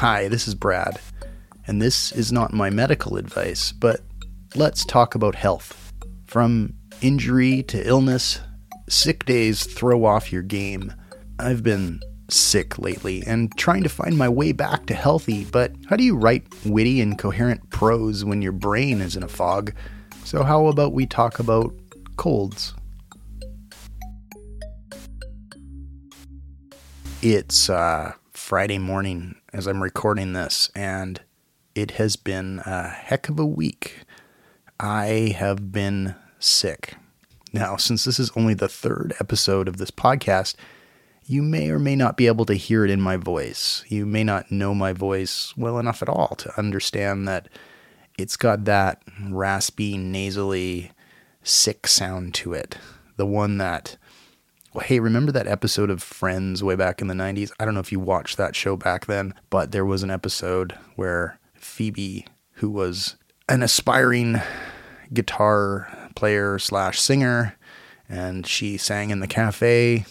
Hi, this is Brad, and this is not my medical advice, but let's talk about health. From injury to illness, sick days throw off your game. I've been sick lately and trying to find my way back to healthy, but how do you write witty and coherent prose when your brain is in a fog? So, how about we talk about colds? It's uh, Friday morning as I'm recording this, and it has been a heck of a week. I have been sick. Now, since this is only the third episode of this podcast, you may or may not be able to hear it in my voice. You may not know my voice well enough at all to understand that it's got that raspy, nasally, sick sound to it. The one that, well, hey, remember that episode of Friends way back in the 90s? I don't know if you watched that show back then, but there was an episode where Phoebe, who was an aspiring guitar player slash singer, and she sang in the cafe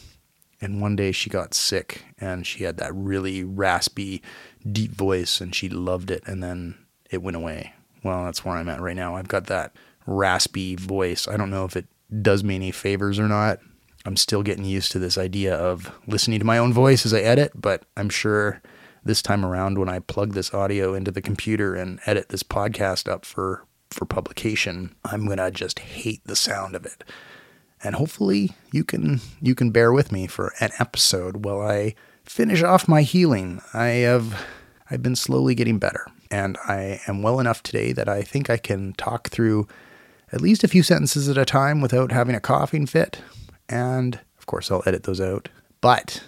and one day she got sick and she had that really raspy, deep voice and she loved it. And then it went away. Well, that's where I'm at right now. I've got that raspy voice. I don't know if it does me any favors or not. I'm still getting used to this idea of listening to my own voice as I edit, but I'm sure this time around when I plug this audio into the computer and edit this podcast up for for publication, I'm going to just hate the sound of it and hopefully you can you can bear with me for an episode while I finish off my healing. I have I've been slowly getting better, and I am well enough today that I think I can talk through at least a few sentences at a time without having a coughing fit. And of course, I'll edit those out. But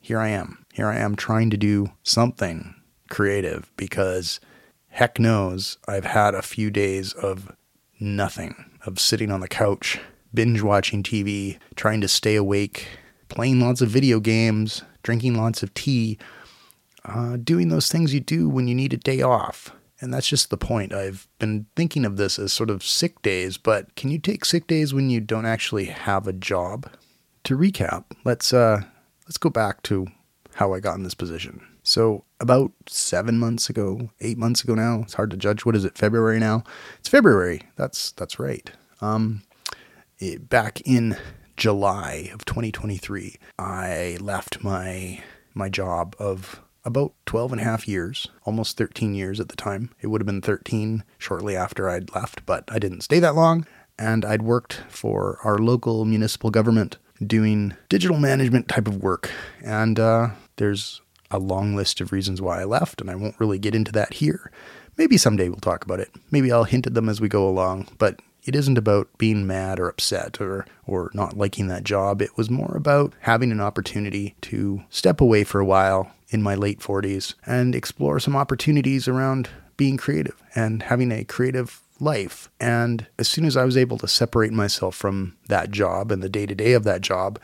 here I am. Here I am trying to do something creative because heck knows I've had a few days of nothing, of sitting on the couch binge watching TV, trying to stay awake, playing lots of video games, drinking lots of tea, uh, doing those things you do when you need a day off. And that's just the point. I've been thinking of this as sort of sick days, but can you take sick days when you don't actually have a job? To recap, let's uh, let's go back to how I got in this position. So about seven months ago, eight months ago now, it's hard to judge. What is it? February now? It's February. That's that's right. Um, it, back in July of 2023, I left my my job of about 12 and a half years, almost 13 years at the time. It would have been 13 shortly after I'd left, but I didn't stay that long. And I'd worked for our local municipal government doing digital management type of work. And uh, there's a long list of reasons why I left, and I won't really get into that here. Maybe someday we'll talk about it. Maybe I'll hint at them as we go along, but it isn't about being mad or upset or or not liking that job. It was more about having an opportunity to step away for a while in my late 40s and explore some opportunities around being creative and having a creative life. And as soon as I was able to separate myself from that job and the day to day of that job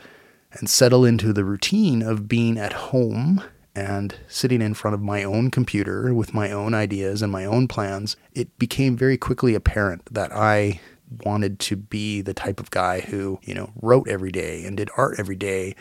and settle into the routine of being at home and sitting in front of my own computer with my own ideas and my own plans, it became very quickly apparent that I wanted to be the type of guy who, you know, wrote every day and did art every day.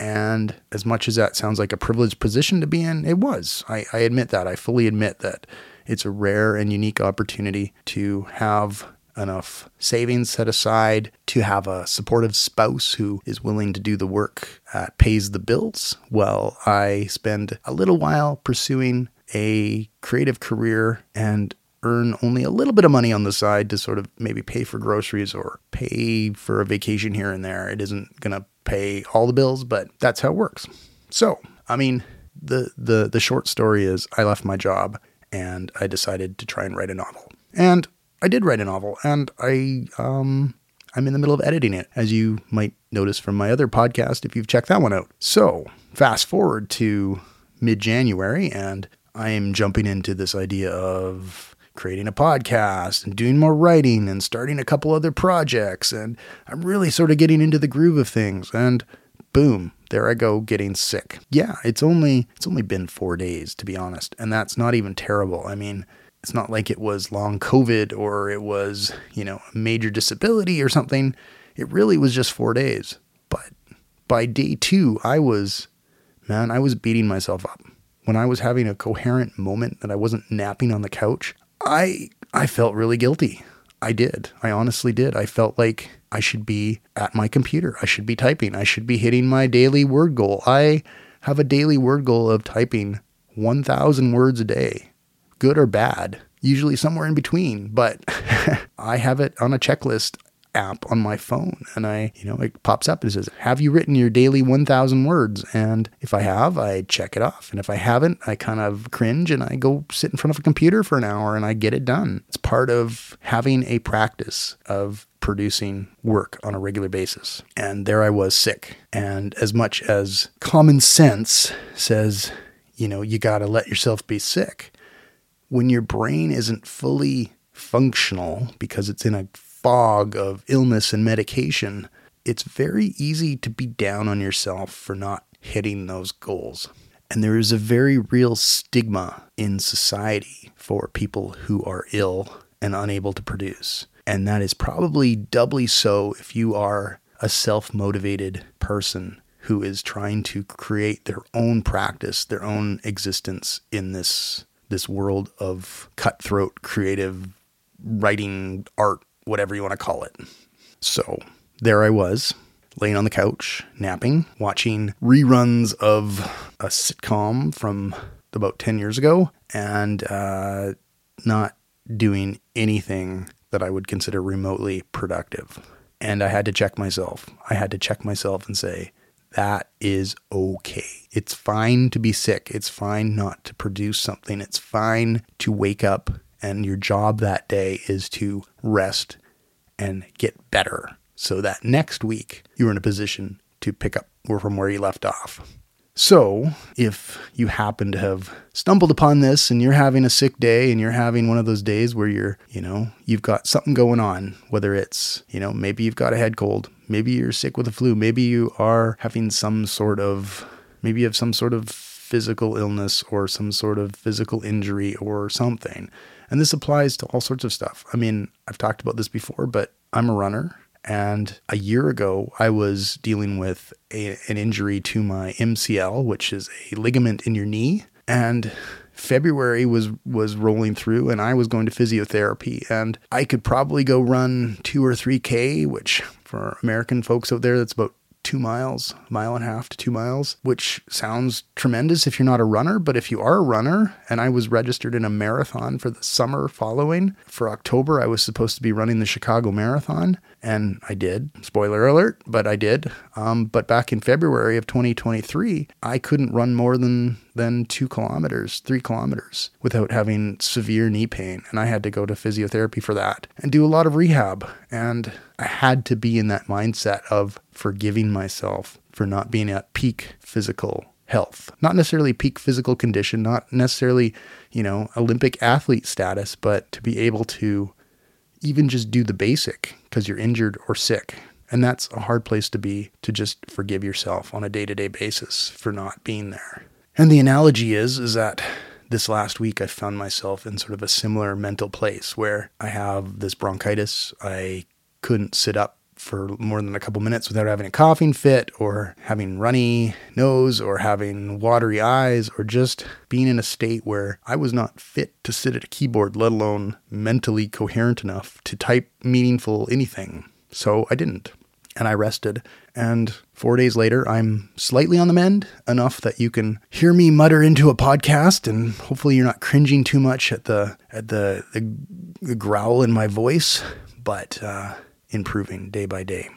And as much as that sounds like a privileged position to be in, it was. I, I admit that. I fully admit that it's a rare and unique opportunity to have enough savings set aside to have a supportive spouse who is willing to do the work, pays the bills, while I spend a little while pursuing a creative career and earn only a little bit of money on the side to sort of maybe pay for groceries or pay for a vacation here and there. It isn't going to pay all the bills, but that's how it works. So, I mean, the the the short story is I left my job and I decided to try and write a novel. And I did write a novel and I um I'm in the middle of editing it, as you might notice from my other podcast if you've checked that one out. So, fast forward to mid January, and I am jumping into this idea of creating a podcast and doing more writing and starting a couple other projects. And I'm really sort of getting into the groove of things. And boom, there I go getting sick. Yeah, it's only it's only been 4 days to be honest, and that's not even terrible. I mean, it's not like it was long COVID or it was, you know, a major disability or something. It really was just 4 days. But by day 2, I was man, I was beating myself up. when I was having a coherent moment that I wasn't napping on the couch, I I felt really guilty. I did. I honestly did. I felt like I should be at my computer. I should be typing. I should be hitting my daily word goal. I have a daily word goal of typing 1,000 words a day, good or bad, usually somewhere in between. But I have it on a checklist app on my phone and I, you know, it pops up and says, Have you written your daily 1,000 words? And if I have, I check it off. And if I haven't, I kind of cringe and I go sit in front of a computer for an hour and I get it done. It's part of having a practice of producing work on a regular basis. And there I was sick. And as much as common sense says, you know, you got to let yourself be sick, when your brain isn't fully functional because it's in a fog of illness and medication, it's very easy to be down on yourself for not hitting those goals. And there is a very real stigma in society for people who are ill and unable to produce. And that is probably doubly so if you are a self motivated person who is trying to create their own practice, their own existence in this this world of cutthroat creative writing art whatever you want to call it. So there I was, laying on the couch, napping, watching reruns of a sitcom from about 10 years ago, and uh, not doing anything that I would consider remotely productive. And I had to check myself. I had to check myself and say, that is okay. It's fine to be sick. It's fine not to produce something. It's fine to wake up and your job that day is to rest and get better so that next week you're in a position to pick up from where you left off. So, if you happen to have stumbled upon this and you're having a sick day and you're having one of those days where you're, you know, you've got something going on, whether it's, you know, maybe you've got a head cold, maybe you're sick with a flu, maybe you are having some sort of, maybe you have some sort of physical illness or some sort of physical injury or something. And this applies to all sorts of stuff. I mean, I've talked about this before, but I'm a runner. And a year ago, I was dealing with a, an injury to my MCL, which is a ligament in your knee. And February was was rolling through and I was going to physiotherapy and I could probably go run 2 or 3k which for American folks out there that's about two miles, mile and a half to two miles, which sounds tremendous if you're not a runner. But if you are a runner, and I was registered in a marathon for the summer following, for October, I was supposed to be running the Chicago Marathon, and I did. Spoiler alert, but I did. Um, but back in February of 2023, I couldn't run more than than two kilometers, three kilometers without having severe knee pain. And I had to go to physiotherapy for that and do a lot of rehab. And I had to be in that mindset of forgiving myself for not being at peak physical health. Not necessarily peak physical condition, not necessarily, you know, Olympic athlete status, but to be able to even just do the basic because you're injured or sick. And that's a hard place to be to just forgive yourself on a day to day basis for not being there. And the analogy is is that this last week I found myself in sort of a similar mental place where I have this bronchitis. I couldn't sit up for more than a couple minutes without having a coughing fit or having runny nose or having watery eyes or just being in a state where I was not fit to sit at a keyboard, let alone mentally coherent enough to type meaningful anything. So I didn't and I rested. And four days later, I'm slightly on the mend enough that you can hear me mutter into a podcast, and hopefully you're not cringing too much at the at the, the, the growl in my voice, but uh, improving day by day.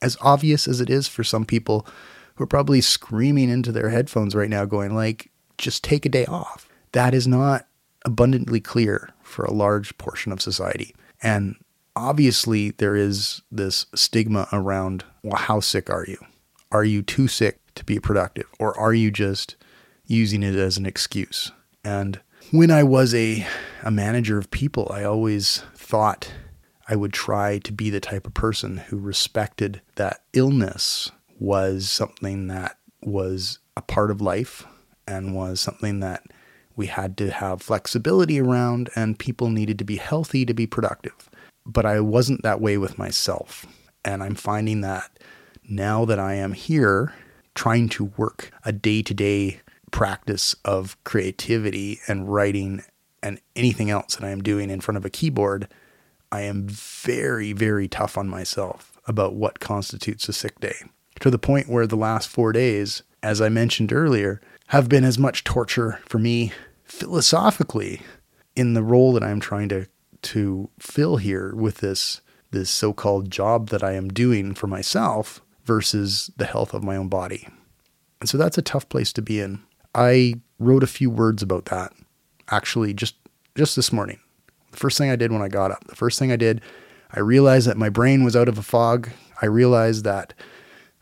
As obvious as it is for some people who are probably screaming into their headphones right now, going like, "Just take a day off." That is not abundantly clear for a large portion of society. And obviously there is this stigma around well how sick are you are you too sick to be productive or are you just using it as an excuse and when i was a, a manager of people i always thought i would try to be the type of person who respected that illness was something that was a part of life and was something that we had to have flexibility around and people needed to be healthy to be productive but I wasn't that way with myself. And I'm finding that now that I am here trying to work a day to day practice of creativity and writing and anything else that I am doing in front of a keyboard, I am very, very tough on myself about what constitutes a sick day to the point where the last four days, as I mentioned earlier, have been as much torture for me philosophically in the role that I'm trying to to fill here with this this so-called job that I am doing for myself versus the health of my own body. And so that's a tough place to be in. I wrote a few words about that actually just just this morning. The first thing I did when I got up, the first thing I did, I realized that my brain was out of a fog. I realized that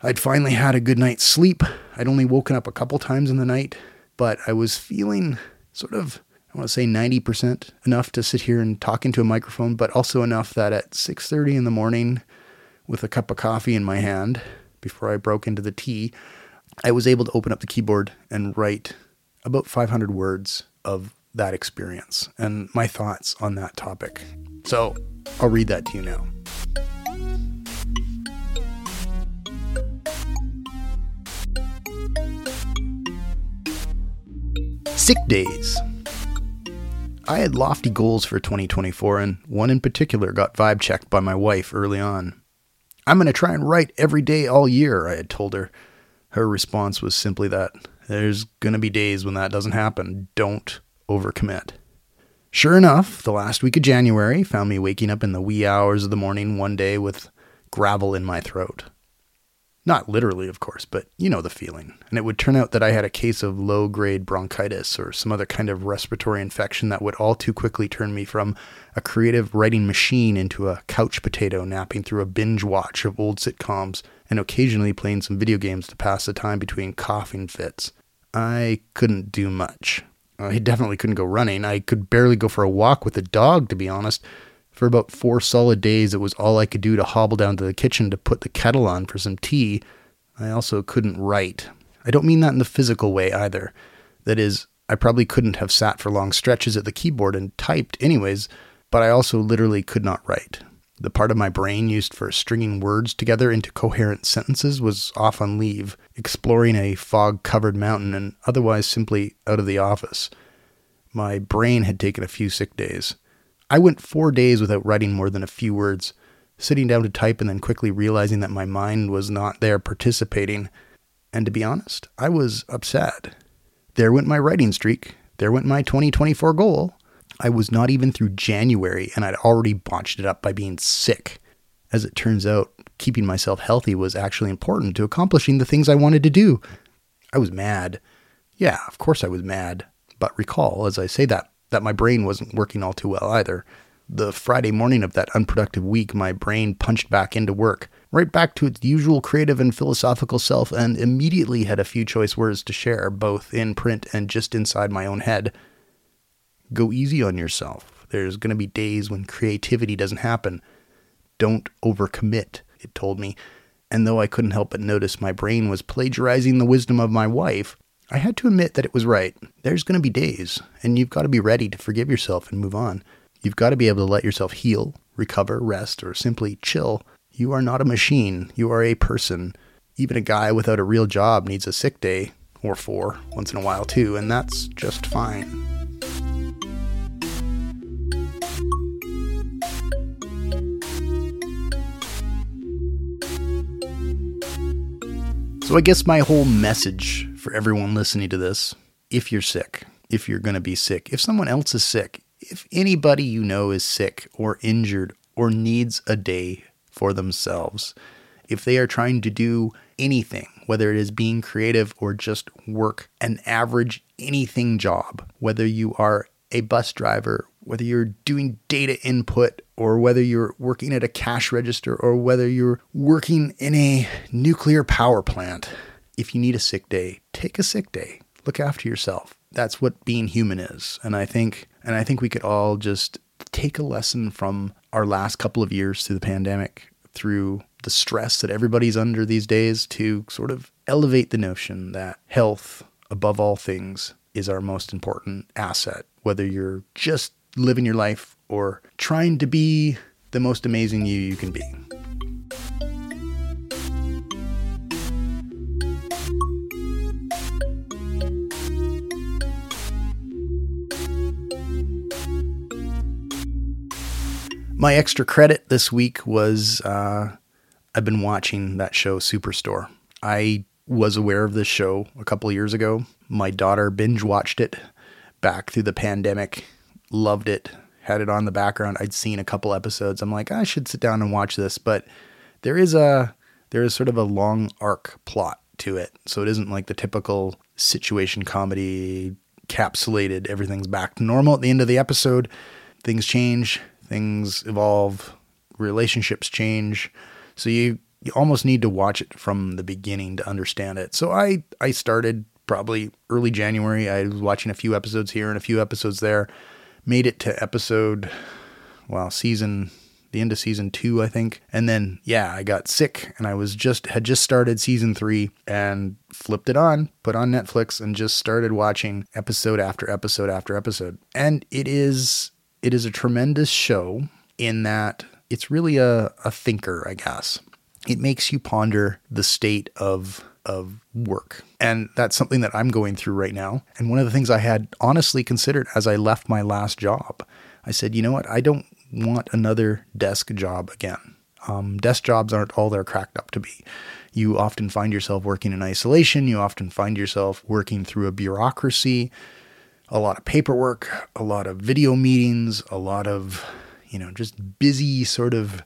I'd finally had a good night's sleep. I'd only woken up a couple times in the night, but I was feeling sort of I want to say 90% enough to sit here and talk into a microphone, but also enough that at 6:30 in the morning with a cup of coffee in my hand before I broke into the tea, I was able to open up the keyboard and write about 500 words of that experience and my thoughts on that topic. So, I'll read that to you now. Sick days. I had lofty goals for 2024, and one in particular got vibe checked by my wife early on. I'm going to try and write every day all year, I had told her. Her response was simply that there's going to be days when that doesn't happen. Don't overcommit. Sure enough, the last week of January found me waking up in the wee hours of the morning one day with gravel in my throat. Not literally, of course, but you know the feeling. And it would turn out that I had a case of low grade bronchitis or some other kind of respiratory infection that would all too quickly turn me from a creative writing machine into a couch potato napping through a binge watch of old sitcoms and occasionally playing some video games to pass the time between coughing fits. I couldn't do much. Uh, I definitely couldn't go running. I could barely go for a walk with the dog, to be honest. For about four solid days, it was all I could do to hobble down to the kitchen to put the kettle on for some tea. I also couldn't write. I don't mean that in the physical way either. That is, I probably couldn't have sat for long stretches at the keyboard and typed anyways, but I also literally could not write. The part of my brain used for stringing words together into coherent sentences was off on leave, exploring a fog covered mountain and otherwise simply out of the office. My brain had taken a few sick days. I went four days without writing more than a few words, sitting down to type and then quickly realizing that my mind was not there participating. And to be honest, I was upset. There went my writing streak. There went my 2024 goal. I was not even through January and I'd already botched it up by being sick. As it turns out, keeping myself healthy was actually important to accomplishing the things I wanted to do. I was mad. Yeah, of course I was mad. But recall, as I say that, that my brain wasn't working all too well either. The Friday morning of that unproductive week, my brain punched back into work, right back to its usual creative and philosophical self, and immediately had a few choice words to share, both in print and just inside my own head. Go easy on yourself. There's going to be days when creativity doesn't happen. Don't overcommit, it told me. And though I couldn't help but notice my brain was plagiarizing the wisdom of my wife, I had to admit that it was right. There's going to be days, and you've got to be ready to forgive yourself and move on. You've got to be able to let yourself heal, recover, rest, or simply chill. You are not a machine. You are a person. Even a guy without a real job needs a sick day, or four, once in a while too, and that's just fine. So I guess my whole message for everyone listening to this if you're sick, if you're going to be sick, if someone else is sick, if anybody you know is sick or injured or needs a day for themselves, if they are trying to do anything, whether it is being creative or just work an average anything job, whether you are a bus driver, whether you're doing data input or whether you're working at a cash register or whether you're working in a nuclear power plant, if you need a sick day, take a sick day. Look after yourself. That's what being human is. And I think and I think we could all just take a lesson from our last couple of years through the pandemic, through the stress that everybody's under these days to sort of elevate the notion that health above all things is our most important asset, whether you're just living your life or trying to be the most amazing you you can be. My extra credit this week was uh, I've been watching that show Superstore. I was aware of this show a couple years ago. My daughter binge watched it back through the pandemic loved it, had it on the background. I'd seen a couple episodes. I'm like, I should sit down and watch this, but there is a there is sort of a long arc plot to it. So it isn't like the typical situation comedy capsulated everything's back to normal at the end of the episode. Things change, things evolve, relationships change. So you you almost need to watch it from the beginning to understand it. So I I started probably early January. I was watching a few episodes here and a few episodes there. Made it to episode well, season the end of season 2, I think. And then yeah, I got sick and I was just had just started season 3 and flipped it on, put on Netflix and just started watching episode after episode after episode. And it is it is a tremendous show in that it's really a, a thinker, I guess it makes you ponder the state of of work. And that's something that I'm going through right now. And one of the things I had honestly considered as I left my last job, I said, you know what? I don't want another desk job again. Um, desk jobs aren't all they're cracked up to be. You often find yourself working in isolation. You often find yourself working through a bureaucracy, a lot of paperwork, a lot of video meetings, a lot of, you know, just busy sort of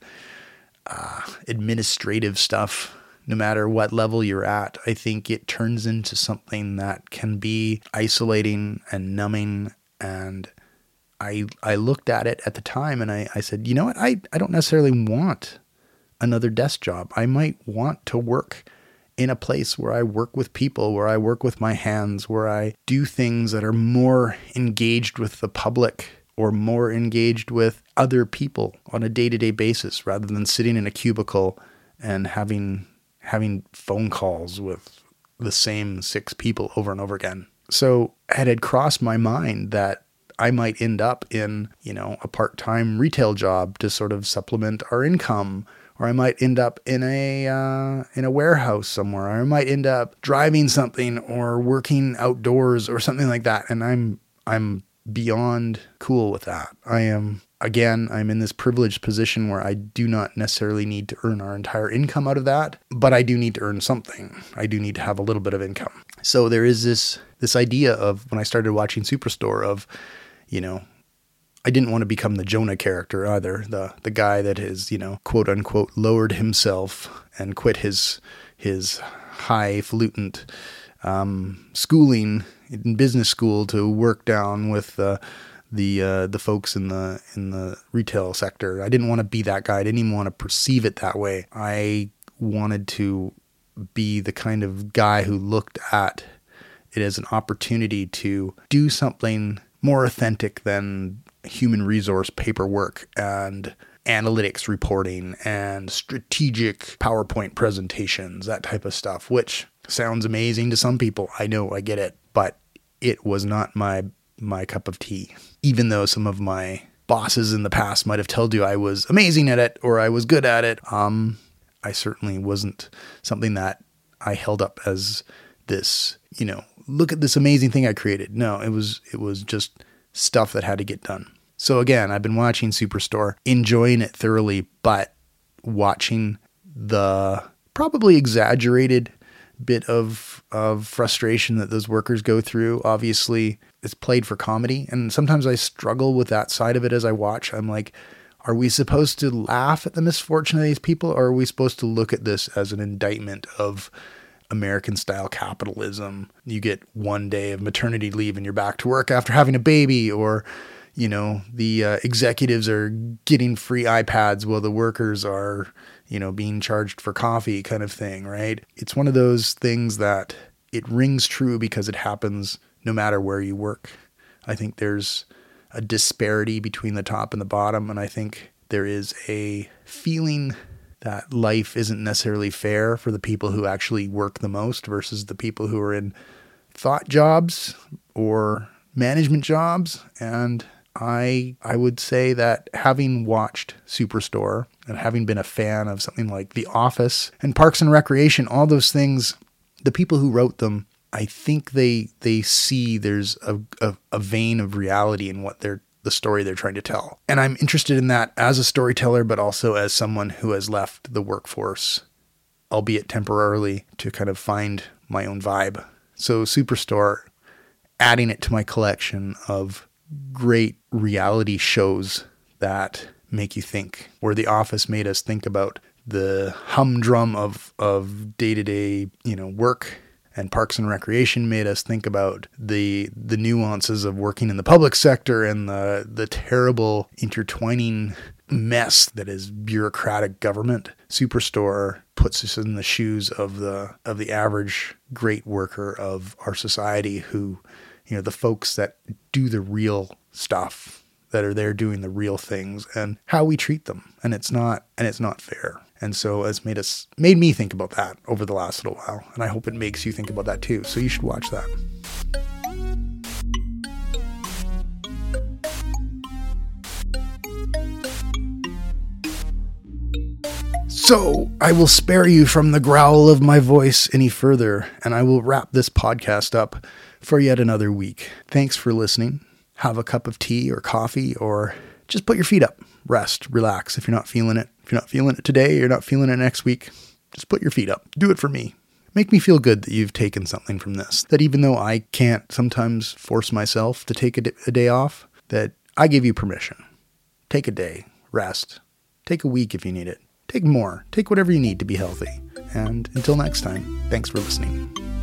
uh, administrative stuff, no matter what level you're at, I think it turns into something that can be isolating and numbing. And I I looked at it at the time and I, I said, you know what, I, I don't necessarily want another desk job. I might want to work in a place where I work with people, where I work with my hands, where I do things that are more engaged with the public or more engaged with other people on a day-to-day basis rather than sitting in a cubicle and having having phone calls with the same six people over and over again. So it had crossed my mind that I might end up in, you know, a part-time retail job to sort of supplement our income, or I might end up in a uh, in a warehouse somewhere, or I might end up driving something or working outdoors or something like that. And I'm I'm beyond cool with that. I am, again, I'm in this privileged position where I do not necessarily need to earn our entire income out of that, but I do need to earn something. I do need to have a little bit of income. So there is this this idea of when I started watching Superstore of, you know, I didn't want to become the Jonah character either, the the guy that has, you know, quote unquote lowered himself and quit his his highfalutin um, schooling in business school to work down with uh, the uh, the folks in the in the retail sector. I didn't want to be that guy. I didn't even want to perceive it that way. I wanted to be the kind of guy who looked at it as an opportunity to do something more authentic than human resource paperwork and analytics reporting and strategic PowerPoint presentations, that type of stuff, which sounds amazing to some people. I know, I get it, but it was not my my cup of tea. Even though some of my bosses in the past might have told you I was amazing at it or I was good at it, um, I certainly wasn't something that I held up as this, you know, look at this amazing thing I created. No, it was it was just stuff that had to get done. So again, I've been watching Superstore, enjoying it thoroughly, but watching the probably exaggerated bit of of frustration that those workers go through. Obviously, it's played for comedy, and sometimes I struggle with that side of it as I watch. I'm like, are we supposed to laugh at the misfortune of these people, or are we supposed to look at this as an indictment of American style capitalism? You get one day of maternity leave and you're back to work after having a baby, or you know, the uh, executives are getting free iPads while the workers are you know, being charged for coffee kind of thing, right? It's one of those things that it rings true because it happens no matter where you work. I think there's a disparity between the top and the bottom, and I think there is a feeling that life isn't necessarily fair for the people who actually work the most versus the people who are in thought jobs or management jobs. And I I would say that having watched Superstore and having been a fan of something like The Office and Parks and Recreation, all those things, the people who wrote them, I think they they see there's a, a, a vein of reality in what they're the story they're trying to tell. And I'm interested in that as a storyteller, but also as someone who has left the workforce, albeit temporarily, to kind of find my own vibe. So, Superstore, adding it to my collection of great reality shows that make you think, where The Office made us think about the humdrum of of day to day, you know, work and Parks and Recreation made us think about the the nuances of working in the public sector and the the terrible intertwining mess that is bureaucratic government. Superstore puts us in the shoes of the of the average great worker of our society who, you know, the folks that do the real stuff that are there doing the real things and how we treat them. And it's not and it's not fair. And so it's made us made me think about that over the last little while. And I hope it makes you think about that too. So you should watch that. So, I will spare you from the growl of my voice any further, and I will wrap this podcast up for yet another week. Thanks for listening. Have a cup of tea or coffee, or just put your feet up, rest, relax if you're not feeling it. If you're not feeling it today, you're not feeling it next week, just put your feet up. Do it for me. Make me feel good that you've taken something from this. That even though I can't sometimes force myself to take a, d- a day off, that I give you permission. Take a day, rest. Take a week if you need it. Take more. Take whatever you need to be healthy. And until next time, thanks for listening.